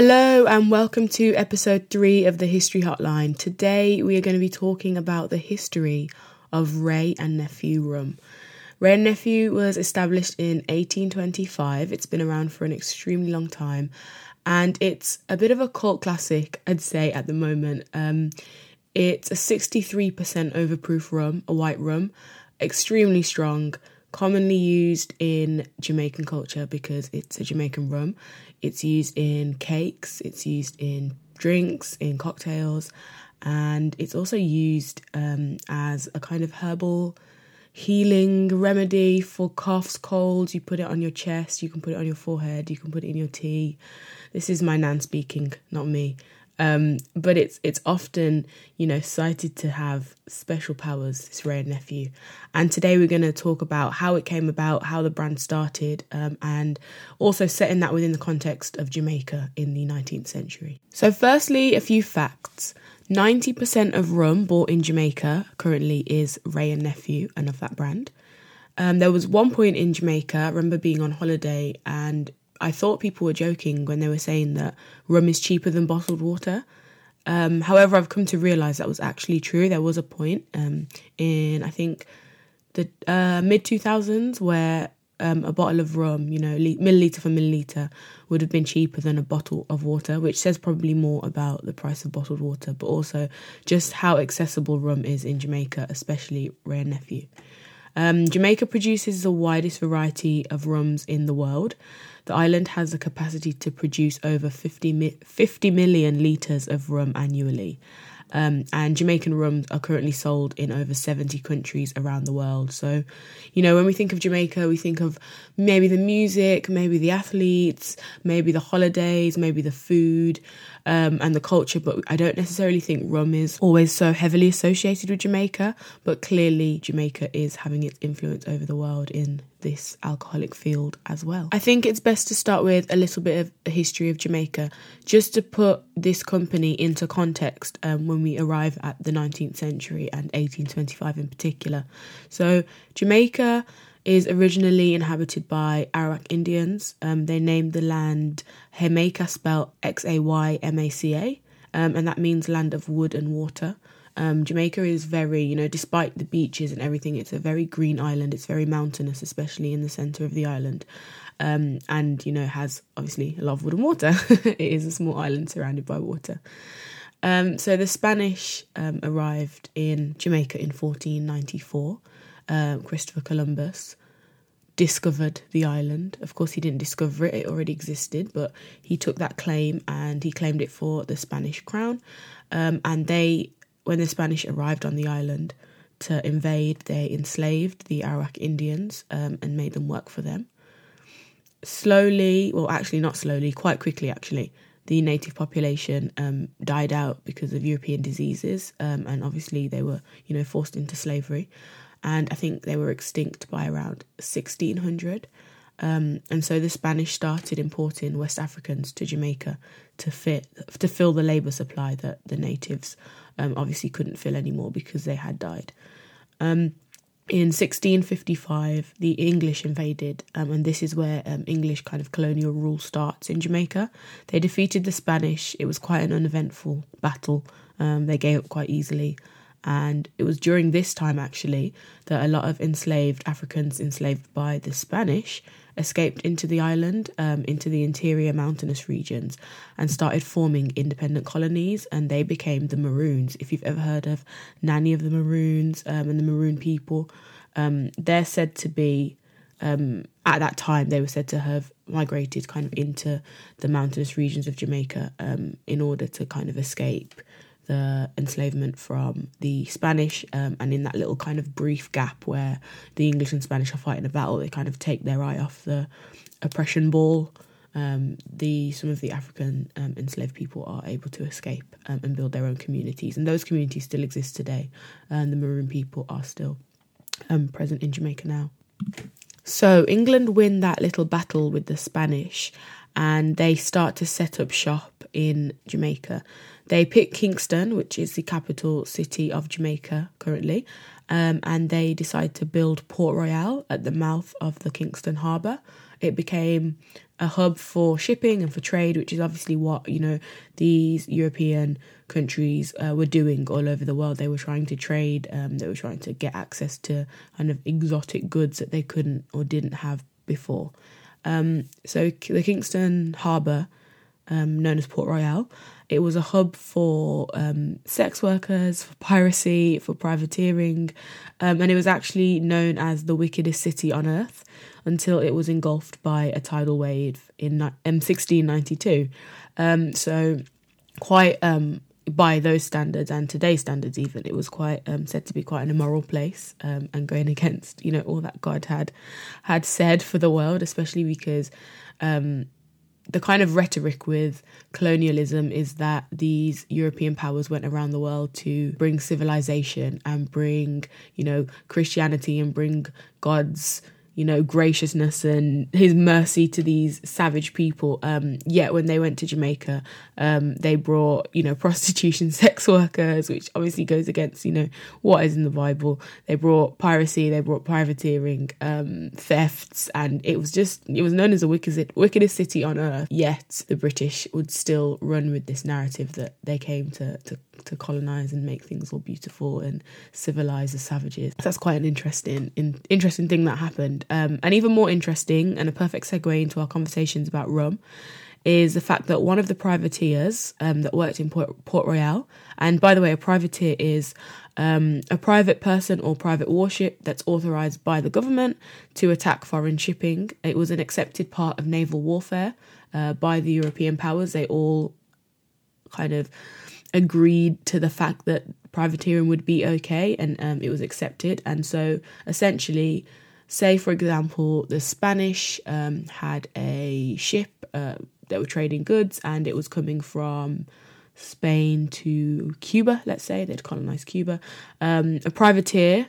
Hello and welcome to episode three of the History Hotline. Today we are going to be talking about the history of Wray and Nephew rum. Wray and Nephew was established in 1825. It's been around for an extremely long time and it's a bit of a cult classic, I'd say, at the moment. Um, it's a 63% overproof rum, a white rum, extremely strong, commonly used in Jamaican culture because it's a Jamaican rum. It's used in cakes, it's used in drinks, in cocktails, and it's also used um, as a kind of herbal healing remedy for coughs, colds. You put it on your chest, you can put it on your forehead, you can put it in your tea. This is my nan speaking, not me. Um, but it's it's often you know cited to have special powers. This and nephew, and today we're going to talk about how it came about, how the brand started, um, and also setting that within the context of Jamaica in the 19th century. So, firstly, a few facts. 90% of rum bought in Jamaica currently is Wray and Nephew and of that brand. Um, there was one point in Jamaica, I remember being on holiday and I thought people were joking when they were saying that rum is cheaper than bottled water. Um, however, I've come to realize that was actually true. There was a point um, in, I think, the uh, mid 2000s where um, a bottle of rum, you know, milliliter for milliliter, would have been cheaper than a bottle of water, which says probably more about the price of bottled water, but also just how accessible rum is in Jamaica, especially Wray Nephew. Um, Jamaica produces the widest variety of rums in the world. The island has the capacity to produce over 50, mi- 50 million litres of rum annually. Um, and Jamaican rums are currently sold in over 70 countries around the world. So, you know, when we think of Jamaica, we think of maybe the music, maybe the athletes, maybe the holidays, maybe the food um, and the culture. But I don't necessarily think rum is always so heavily associated with Jamaica. But clearly, Jamaica is having its influence over the world in this alcoholic field as well. I think it's best to start with a little bit of a history of Jamaica, just to put this company into context um, when we arrive at the 19th century and 1825 in particular. So, Jamaica is originally inhabited by Arawak Indians. Um, they named the land Xaymaca, spelled X A Y M A C A, um, and that means land of wood and water. Um, Jamaica is very, you know, despite the beaches and everything, it's a very green island. It's very mountainous, especially in the centre of the island. Um, and, you know, has obviously a lot of wood and water. it is a small island surrounded by water. Um, so the Spanish um, arrived in Jamaica in 1494. Um, Christopher Columbus discovered the island. Of course, he didn't discover it, it already existed, but he took that claim and he claimed it for the Spanish crown. Um, and they when the Spanish arrived on the island to invade, they enslaved the Arawak Indians um, and made them work for them. Slowly, well, actually, not slowly, quite quickly, actually, the native population um, died out because of European diseases, um, and obviously they were, you know, forced into slavery. And I think they were extinct by around 1600. Um, and so the Spanish started importing West Africans to Jamaica to fit to fill the labour supply that the natives um, obviously couldn't fill anymore because they had died. Um, in 1655, the English invaded, um, and this is where um, English kind of colonial rule starts in Jamaica. They defeated the Spanish. It was quite an uneventful battle. Um, they gave up quite easily. And it was during this time, actually, that a lot of enslaved Africans enslaved by the Spanish escaped into the island, um, into the interior mountainous regions, and started forming independent colonies. And they became the Maroons. If you've ever heard of Nanny of the Maroons um, and the Maroon people, um, they're said to be, um, at that time, they were said to have migrated kind of into the mountainous regions of Jamaica um, in order to kind of escape the enslavement from the Spanish, um, and in that little kind of brief gap where the English and Spanish are fighting a battle, they kind of take their eye off the oppression ball. Um, the some of the African um, enslaved people are able to escape um, and build their own communities, and those communities still exist today. And the Maroon people are still um, present in Jamaica now. So England win that little battle with the Spanish, and they start to set up shop in Jamaica. They pick Kingston, which is the capital city of Jamaica currently, um, and they decide to build Port Royal at the mouth of the Kingston Harbour. It became a hub for shipping and for trade, which is obviously what you know these European countries uh, were doing all over the world. They were trying to trade. Um, they were trying to get access to kind of exotic goods that they couldn't or didn't have before. Um, so the Kingston Harbour, um, known as Port Royal, it was a hub for um, sex workers, for piracy, for privateering, um, and it was actually known as the wickedest city on earth until it was engulfed by a tidal wave in 1692. Um, so, quite um, by those standards and today's standards, even it was quite um, said to be quite an immoral place um, and going against you know all that God had had said for the world, especially because um, the kind of rhetoric with colonialism is that these European powers went around the world to bring civilization and bring, you know, Christianity and bring God's you know, graciousness and his mercy to these savage people. Um, yet when they went to Jamaica, um, they brought, you know, prostitution, sex workers, which obviously goes against, you know, what is in the Bible. They brought piracy, they brought privateering, um, thefts, and it was just, it was known as the wickedest, wickedest city on earth. Yet the British would still run with this narrative that they came to, to to colonize and make things all beautiful and civilize the savages. That's quite an interesting, in, interesting thing that happened. Um, and even more interesting, and a perfect segue into our conversations about rum, is the fact that one of the privateers um, that worked in Port, Port, Royal, and by the way, a privateer is um, a private person or private warship that's authorized by the government to attack foreign shipping. It was an accepted part of naval warfare uh, by the European powers. They all kind of agreed to the fact that privateering would be okay and um, it was accepted. And so essentially, say for example, the Spanish um, had a ship uh, that were trading goods and it was coming from Spain to Cuba, let's say, they'd colonized Cuba. Um, a privateer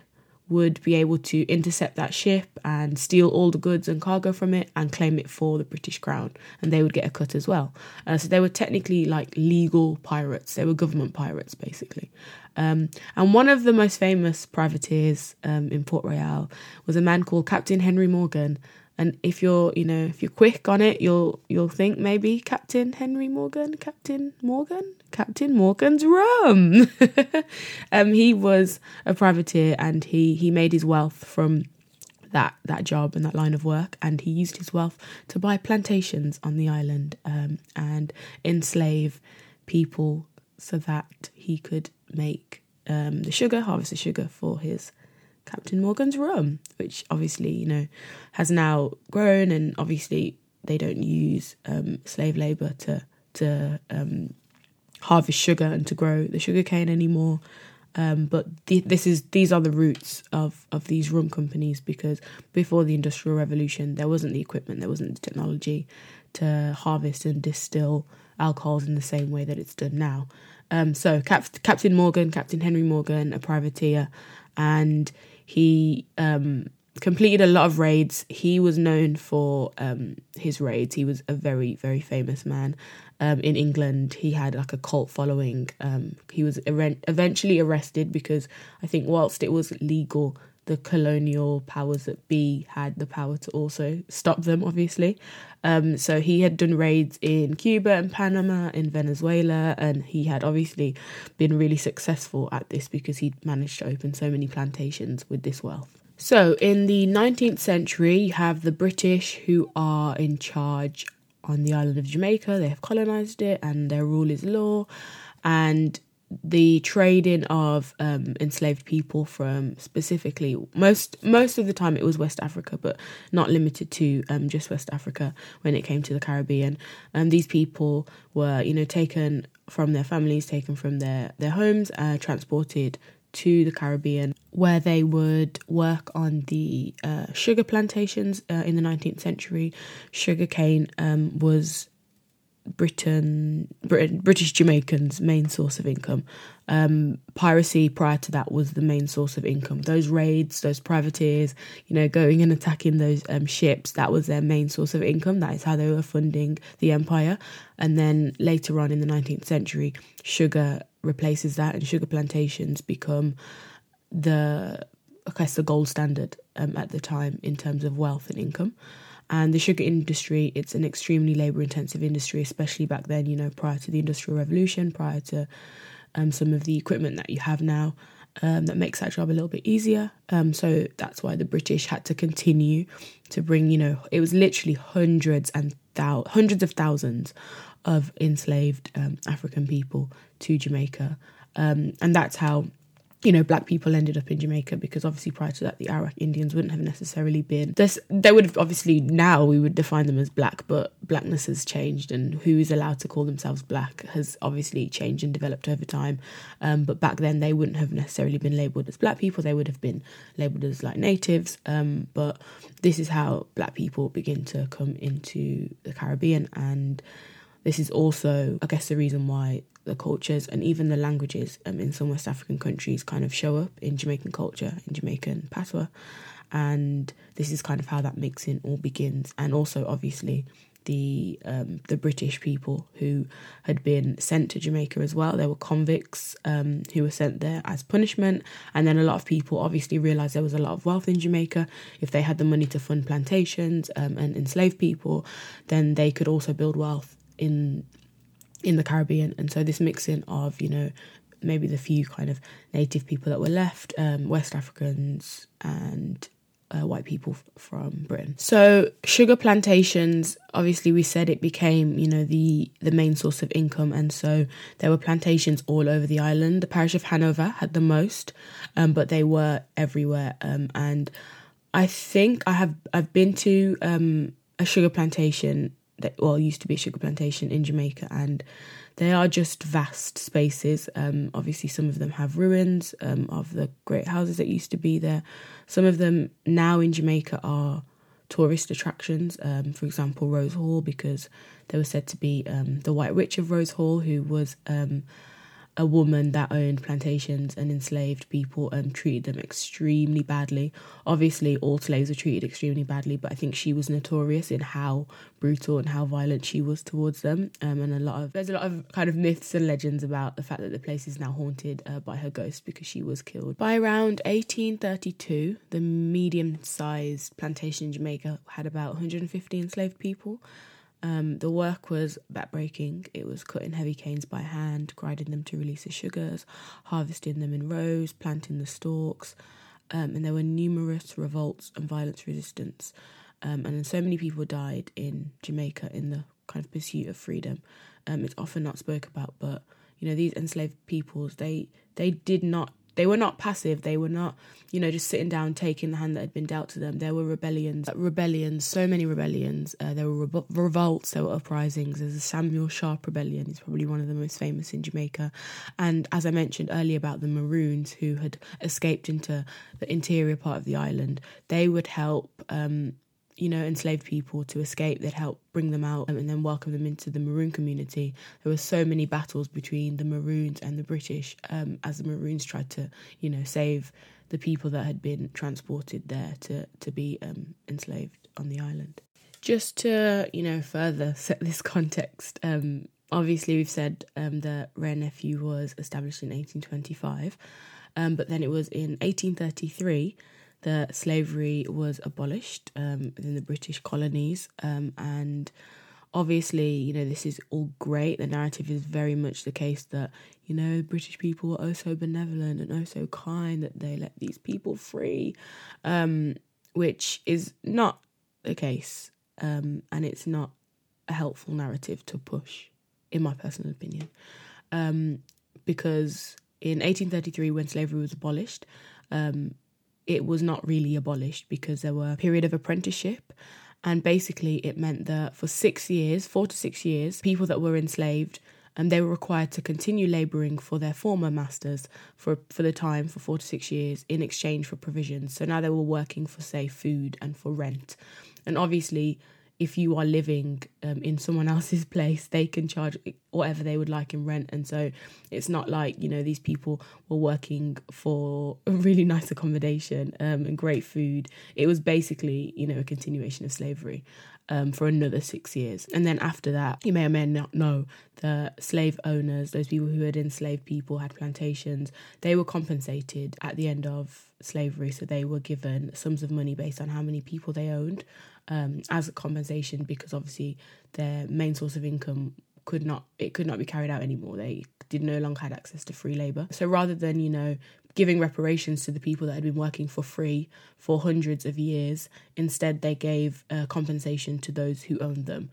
would be able to intercept that ship and steal all the goods and cargo from it and claim it for the British Crown, and they would get a cut as well. Uh, so they were technically like legal pirates, they were government pirates basically. Um, and one of the most famous privateers um, in Port Royal was a man called Captain Henry Morgan, and if you're, you know, if you're quick on it, you'll you'll think maybe Captain Henry Morgan, Captain Morgan, Captain Morgan's rum. um, he was a privateer, and he he made his wealth from that that job and that line of work, and he used his wealth to buy plantations on the island um, and enslave people so that he could make um, the sugar, harvest the sugar for his Captain Morgan's rum, which obviously, you know, has now grown and obviously they don't use um, slave labour to to um, harvest sugar and to grow the sugar cane anymore. Um, but th- this is these are the roots of of these rum companies because before the industrial revolution there wasn't the equipment there wasn't the technology to harvest and distill alcohols in the same way that it's done now um, so Cap- captain morgan captain henry morgan a privateer and he um, completed a lot of raids. He was known for um, his raids. He was a very, very famous man um, in England. He had like a cult following. Um, he was eventually arrested because I think whilst it was legal, the colonial powers that be had the power to also stop them, obviously. Um, so he had done raids in Cuba and Panama, in Venezuela, and he had obviously been really successful at this because he'd managed to open so many plantations with this wealth. So in the 19th century, you have the British who are in charge on the island of Jamaica. They have colonized it and their rule is law. And the trading of um, enslaved people from specifically most most of the time it was West Africa, but not limited to um, just West Africa when it came to the Caribbean. Um, these people were you know taken from their families, taken from their their homes, uh, transported to the Caribbean, where they would work on the uh, sugar plantations uh, in the 19th century. Sugarcane um, was Britain, Britain, British Jamaicans' main source of income. Um, piracy prior to that was the main source of income. Those raids, those privateers, you know, going and attacking those um, ships, that was their main source of income. That is how they were funding the empire. And then later on in the 19th century, sugar replaces that, and sugar plantations become the, I guess, the gold standard um, at the time in terms of wealth and income. And the sugar industry, it's an extremely labor intensive industry, especially back then, you know, prior to the Industrial Revolution, prior to um, some of the equipment that you have now. Um, that makes that job a little bit easier. Um, so that's why the British had to continue to bring, you know, it was literally hundreds and thou- hundreds of thousands of enslaved um, African people to Jamaica. Um, and that's how you know, black people ended up in Jamaica because obviously prior to that, the Arawak Indians wouldn't have necessarily been. This, they would have obviously now we would define them as black, but blackness has changed, and who is allowed to call themselves black has obviously changed and developed over time. Um, but back then, they wouldn't have necessarily been labelled as black people; they would have been labelled as like natives. Um, but this is how black people begin to come into the Caribbean, and this is also, I guess, the reason why the cultures and even the languages um, in some West African countries kind of show up in Jamaican culture, in Jamaican patois. And this is kind of how that mixing all begins. And also, obviously, the um, the British people who had been sent to Jamaica as well. There were convicts um, who were sent there as punishment, and then a lot of people obviously realised there was a lot of wealth in Jamaica. If they had the money to fund plantations um, and enslave people, then they could also build wealth in in the Caribbean, and so this mixing of you know maybe the few kind of native people that were left, um, West Africans and uh, white people f- from Britain. So sugar plantations, obviously, we said it became you know the the main source of income, and so there were plantations all over the island. The parish of Hanover had the most, um, but they were everywhere, um, and I think I have I've been to um, a sugar plantation that well used to be a sugar plantation in Jamaica, and they are just vast spaces. Um, obviously, some of them have ruins um, of the great houses that used to be there. Some of them now in Jamaica are tourist attractions. Um, for example, Rose Hall, because there was said to be um, the White Witch of Rose Hall, who was um, a woman that owned plantations and enslaved people and treated them extremely badly. Obviously, all slaves were treated extremely badly, but I think she was notorious in how brutal and how violent she was towards them. Um, and a lot of there's a lot of kind of myths and legends about the fact that the place is now haunted uh, by her ghost because she was killed. By around 1832, the medium-sized plantation in Jamaica had about 150 enslaved people. Um, the work was backbreaking. It was cutting heavy canes by hand, grinding them to release the sugars, harvesting them in rows, planting the stalks, um, and there were numerous revolts and violence resistance. Um, and so many people died in Jamaica in the kind of pursuit of freedom. Um, it's often not spoke about, but you know these enslaved peoples they they did not they were not passive. They were not, you know, just sitting down taking the hand that had been dealt to them. There were rebellions, rebellions, so many rebellions. Uh, there were re- revolts, there were uprisings. There's a Samuel Sharpe rebellion. He's probably one of the most famous in Jamaica. And as I mentioned earlier about the Maroons who had escaped into the interior part of the island, they would help. Um, you know, enslaved people to escape. They'd help bring them out and then welcome them into the Maroon community. There were so many battles between the Maroons and the British um, as the Maroons tried to, you know, save the people that had been transported there to, to be um, enslaved on the island. Just to, you know, further set this context, um, obviously we've said um, that and Nephew was established in 1825, um, but then it was in 1833 that slavery was abolished um, within the British colonies. Um, and obviously, you know, this is all great. The narrative is very much the case that, you know, British people were oh so benevolent and oh so kind that they let these people free, um, which is not the case. Um, and it's not a helpful narrative to push, in my personal opinion. Um, because in 1833, when slavery was abolished, um, it was not really abolished because there were a period of apprenticeship. And basically, it meant that for six years, four to six years, people that were enslaved and um, they were required to continue labouring for their former masters for for the time for four to six years in exchange for provisions. So now they were working for say food and for rent, and obviously if you are living um, in someone else's place, they can charge whatever they would like in rent. And so it's not like, you know, these people were working for a really nice accommodation um, and great food. It was basically, you know, a continuation of slavery um, for another six years. And then after that, you may or may not know the slave owners, those people who had enslaved people, had plantations, they were compensated at the end of slavery. So they were given sums of money based on how many people they owned. um, as a compensation because obviously their main source of income could not it could not be carried out anymore. They did no longer had access to free labor. So rather than you know giving reparations to the people that had been working for free for hundreds of years, instead they gave uh, compensation to those who owned them.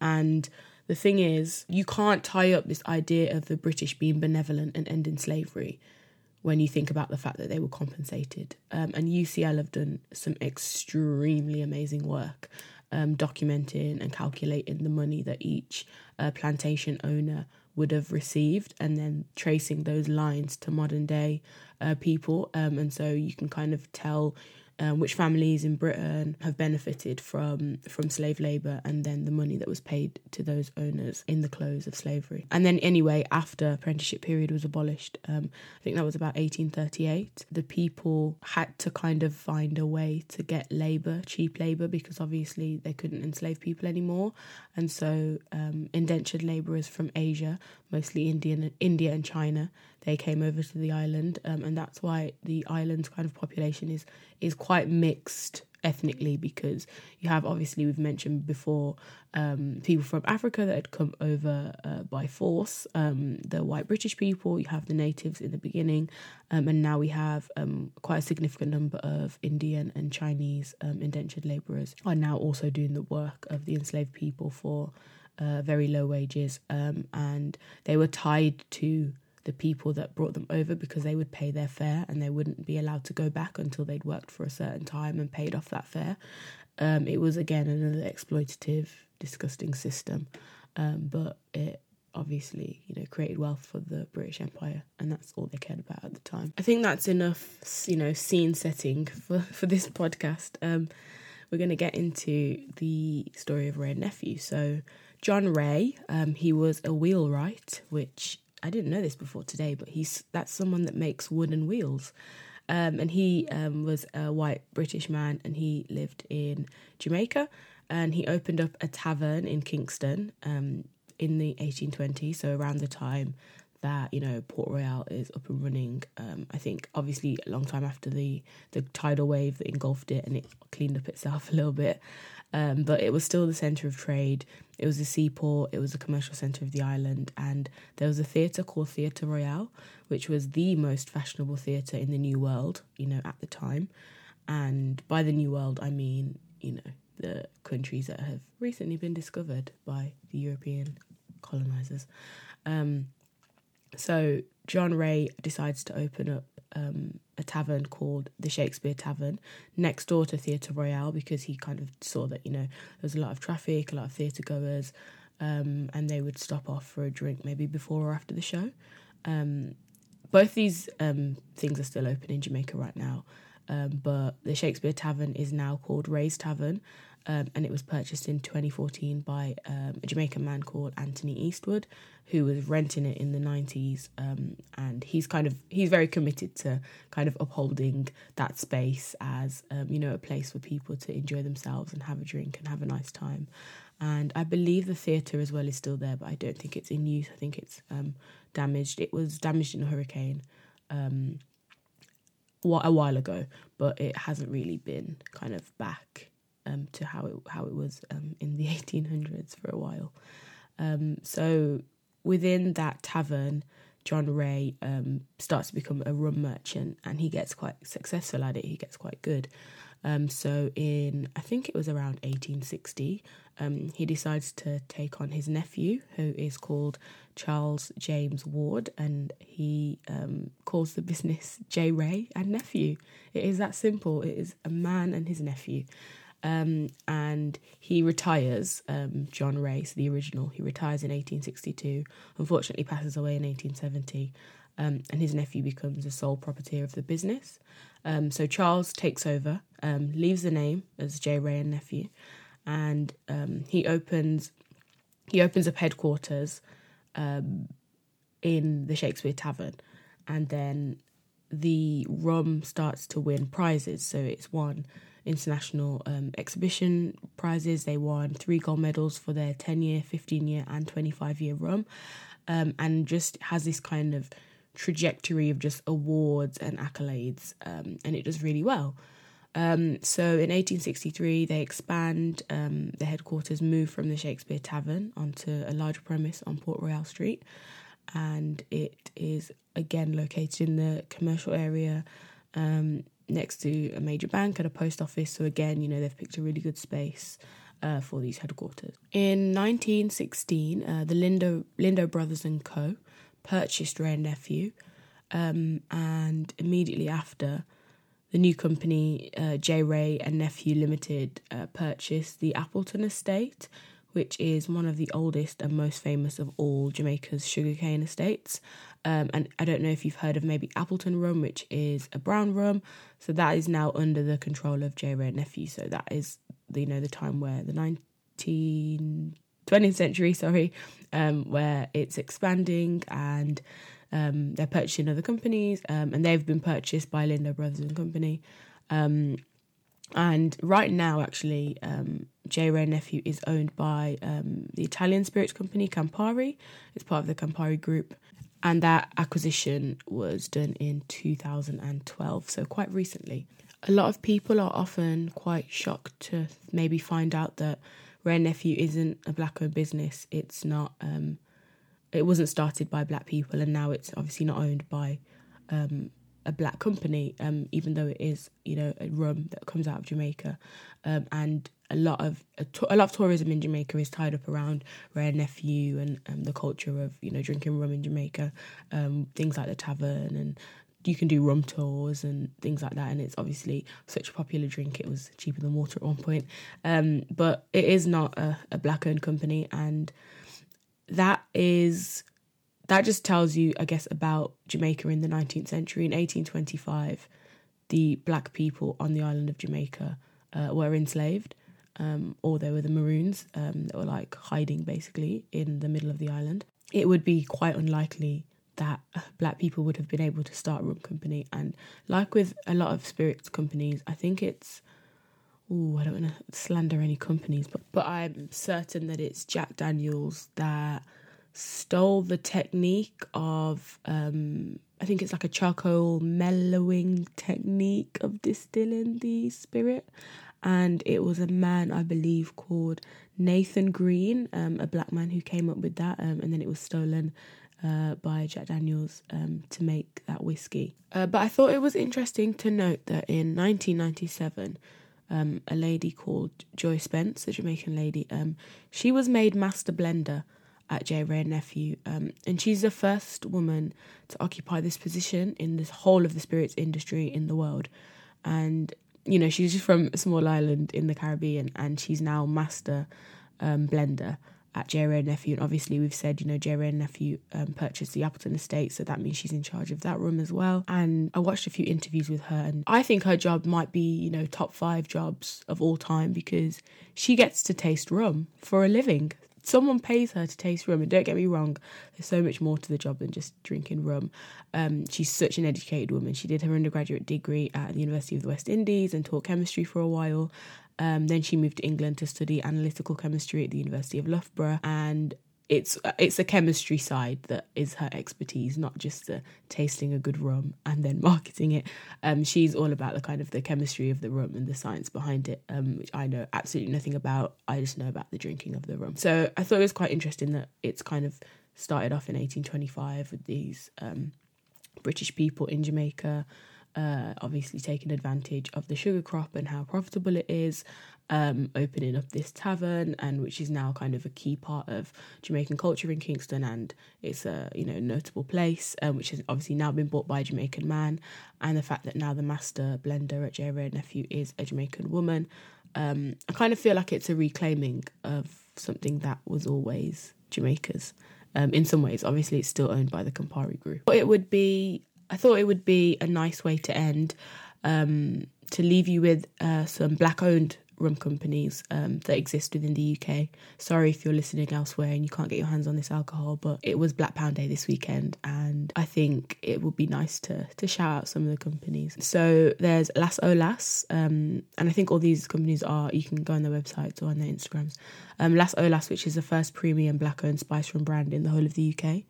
And the thing is, you can't tie up this idea of the British being benevolent and ending slavery when you think about the fact that they were compensated. Um, and UCL have done some extremely amazing work um, documenting and calculating the money that each uh, plantation owner would have received and then tracing those lines to modern day uh, people. Um, and so you can kind of tell um, which families in Britain have benefited from from slave labor and then the money that was paid to those owners in the close of slavery. And then anyway, after apprenticeship period was abolished, um, I think that was about 1838. The people had to kind of find a way to get labor, cheap labor, because obviously they couldn't enslave people anymore. And so um, indentured laborers from Asia, mostly Indian, India and China, they came over to the island, um, and that's why the island's kind of population is is quite mixed ethnically because you have obviously we've mentioned before um, people from Africa that had come over uh, by force, um, the white British people. You have the natives in the beginning, um, and now we have um, quite a significant number of Indian and Chinese um, indentured labourers are now also doing the work of the enslaved people for uh, very low wages, um, and they were tied to the people that brought them over because they would pay their fare and they wouldn't be allowed to go back until they'd worked for a certain time and paid off that fare. Um, it was again another exploitative, disgusting system, um, but it obviously you know created wealth for the British Empire, and that's all they cared about at the time. I think that's enough, you know, scene setting for for this podcast. Um, we're going to get into the story of Wray and Nephew. So. John Wray, um, he was a wheelwright, which I didn't know this before today, but he's that's someone that makes wooden wheels. Um, and he um, was a white British man, and he lived in Jamaica, and he opened up a tavern in Kingston um, in the 1820s, so around the time that you know Port Royal is up and running. Um, I think obviously a long time after the the tidal wave that engulfed it, and it cleaned up itself a little bit. Um, but it was still the centre of trade. It was a seaport, it was a commercial centre of the island, and there was a theatre called Theatre Royal, which was the most fashionable theatre in the New World, you know, at the time. And by the New World, I mean, you know, the countries that have recently been discovered by the European colonisers. Um, so John Wray decides to open up um, a tavern called the Shakespeare Tavern next door to Theatre Royal because he kind of saw that you know there was a lot of traffic, a lot of theatre goers, um, and they would stop off for a drink maybe before or after the show. Um, both these um, things are still open in Jamaica right now, um, but the Shakespeare Tavern is now called Wray's Tavern, um, and it was purchased in 2014 by um, a Jamaican man called Anthony Eastwood, who was renting it in the 90s. Um, and he's kind of he's very committed to kind of upholding that space as um, you know a place for people to enjoy themselves and have a drink and have a nice time. And I believe the theatre as well is still there, but I don't think it's in use. I think it's um, damaged. It was damaged in a hurricane um, a while ago, but it hasn't really been kind of back um, to how it how it was um, in the 1800s for a while. Um, so within that tavern, John Wray um, starts to become a rum merchant, and he gets quite successful at it. He gets quite good. Um, so in I think it was around 1860, um, he decides to take on his nephew, who is called Charles James Ward, and he um, calls the business J. Wray and Nephew. It is that simple. It is a man and his nephew. Um, and he retires, um, John so the original, he retires in 1862, unfortunately passes away in 1870, um, and his nephew becomes the sole proprietor of the business. Um, so Charles takes over, um, leaves the name as J. Wray and Nephew, and um, he opens he opens up headquarters in the Shakespeare Tavern, and then the rum starts to win prizes. So it's won international um, exhibition prizes. They won three gold medals for their 10 year, 15 year, and 25 year rum, um, and just has this kind of trajectory of just awards and accolades, um, and it does really well. Um, so in 1863, they expand um, the headquarters, move from the Shakespeare Tavern onto a larger premise on Port Royal Street, and it is again located in the commercial area um, next to a major bank and a post office. So again, you know they've picked a really good space. Uh, for these headquarters. In 1916, uh, the Lindo, Lindo Brothers and Co. purchased Wray and Nephew, um, and immediately after, the new company, uh, J. Wray and Nephew Limited, uh, purchased the Appleton Estate, which is one of the oldest and most famous of all Jamaica's sugarcane estates. Um, and I don't know if you've heard of maybe Appleton rum, which is a brown rum. So that is now under the control of J. And Nephew. So that is, you know, the time where the 19, 20th century, sorry, um, where it's expanding and um, they're purchasing other companies, um, and they've been purchased by Lindo Brothers and Company. Um, and right now, actually, um, J. Wray Nephew is owned by um, the Italian spirits company Campari. It's part of the Campari group, and that acquisition was done in 2012, so quite recently. A lot of people are often quite shocked to maybe find out that Wray Nephew isn't a black-owned business. It's not. Um, it wasn't started by black people, and now it's obviously not owned by um, a black company, um, even though it is, you know, a rum that comes out of Jamaica, um, and a lot of a, a, lot of tourism in Jamaica is tied up around Wray Nephew and um, the culture of you know drinking rum in Jamaica, um, things like the tavern and you can do rum tours and things like that. And it's obviously such a popular drink it was cheaper than water at one point. Um, but it is not a, a black owned company. And that is that just tells you, I guess, about Jamaica in the 19th century. In 1825, the black people on the island of Jamaica uh, were enslaved, um, or they were the Maroons um, that were like hiding basically in the middle of the island. It would be quite unlikely that black people would have been able to start rum company. And like with a lot of spirits companies, I think it's oh, I don't want to slander any companies, but but I'm certain that it's Jack Daniels that stole the technique of um, I think it's like a charcoal mellowing technique of distilling the spirit. And it was a man, I believe, called Nathan Green, um, a black man who came up with that. Um, and then it was stolen uh, by Jack Daniels um, to make that whiskey. Uh, but I thought it was interesting to note that in 1997, um, a lady called Joy Spence, a Jamaican lady. Um, she was made master blender at J. Wray Nephew, um, and she's the first woman to occupy this position in the whole of the spirits industry in the world. And you know, she's just from a small island in the Caribbean, and she's now master um, blender at J. Wray Nephew. And obviously, we've said, you know, J. Wray Nephew um, purchased the Appleton estate, so that means she's in charge of that room as well. And I watched a few interviews with her, and I think her job might be, you know, top five jobs of all time because she gets to taste rum for a living. Someone pays her to taste rum, and don't get me wrong, there's so much more to the job than just drinking rum. Um, she's such an educated woman. She did her undergraduate degree at the University of the West Indies and taught chemistry for a while. Um, then she moved to England to study analytical chemistry at the University of Loughborough, and it's it's the chemistry side that is her expertise, not just the tasting a good rum and then marketing it. Um, she's all about the kind of the chemistry of the rum and the science behind it, um, which I know absolutely nothing about. I just know about the drinking of the rum. So I thought it was quite interesting that it's kind of started off in 1825 with these um, British people in Jamaica uh, obviously taking advantage of the sugar crop and how profitable it is, um, opening up this tavern, and which is now kind of a key part of Jamaican culture in Kingston, and it's a you know notable place, um, which has obviously now been bought by a Jamaican man, and the fact that now the master blender at J. Nephew is a Jamaican woman, um, I kind of feel like it's a reclaiming of something that was always Jamaica's. Um, in some ways, obviously, it's still owned by the Campari Group. But it would be I thought it would be a nice way to end um, to leave you with uh, some black owned rum companies um, that exist within the UK. Sorry if you're listening elsewhere and you can't get your hands on this alcohol, but it was Black Pound Day this weekend, and I think it would be nice to to shout out some of the companies. So there's Las Olas, um, and I think all these companies are. You can go on their websites or on their Instagrams. Um, Las Olas, which is the first premium black owned spice rum brand in the whole of the UK.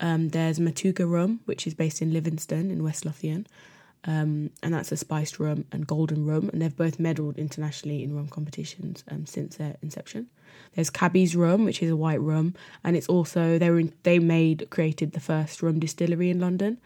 Um, there's Matugga Rum, which is based in Livingston in West Lothian. Um, and that's a spiced rum and golden rum, and they've both medalled internationally in rum competitions um, since their inception. There's Cabby's rum, which is a white rum, and it's also they were in, they made created the first rum distillery in London.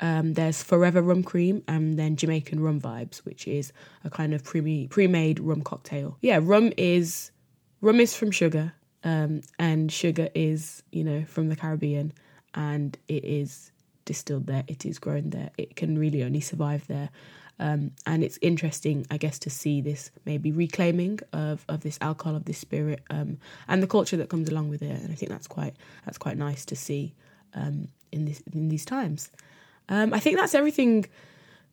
Um, there's Forever Rum Cream and then Jamaican Rum Vibes, which is a kind of pre pre-made rum cocktail. Yeah, rum is rum is from sugar, um, and sugar is you know from the Caribbean, and it is distilled there, it is grown there, it can really only survive there. Um, and it's interesting, I guess, to see this maybe reclaiming of, of this alcohol, of this spirit, um, and the culture that comes along with it. And I think that's quite that's quite nice to see um, in this in these times. Um, I think that's everything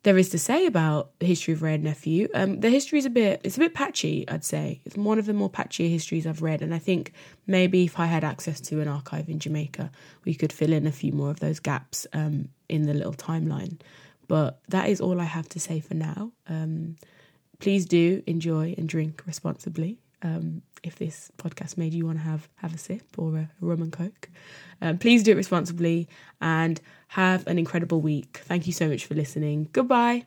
there is to say about the history of Wray and Nephew. Um, the history is a bit it's a bit patchy, I'd say. It's one of the more patchy histories I've read, and I think maybe if I had access to an archive in Jamaica, we could fill in a few more of those gaps um, in the little timeline. But that is all I have to say for now. Um, please do enjoy and drink responsibly. Um, if this podcast made you want to have have a sip or a, rum and coke, um, please do it responsibly and have an incredible week. Thank you so much for listening. Goodbye.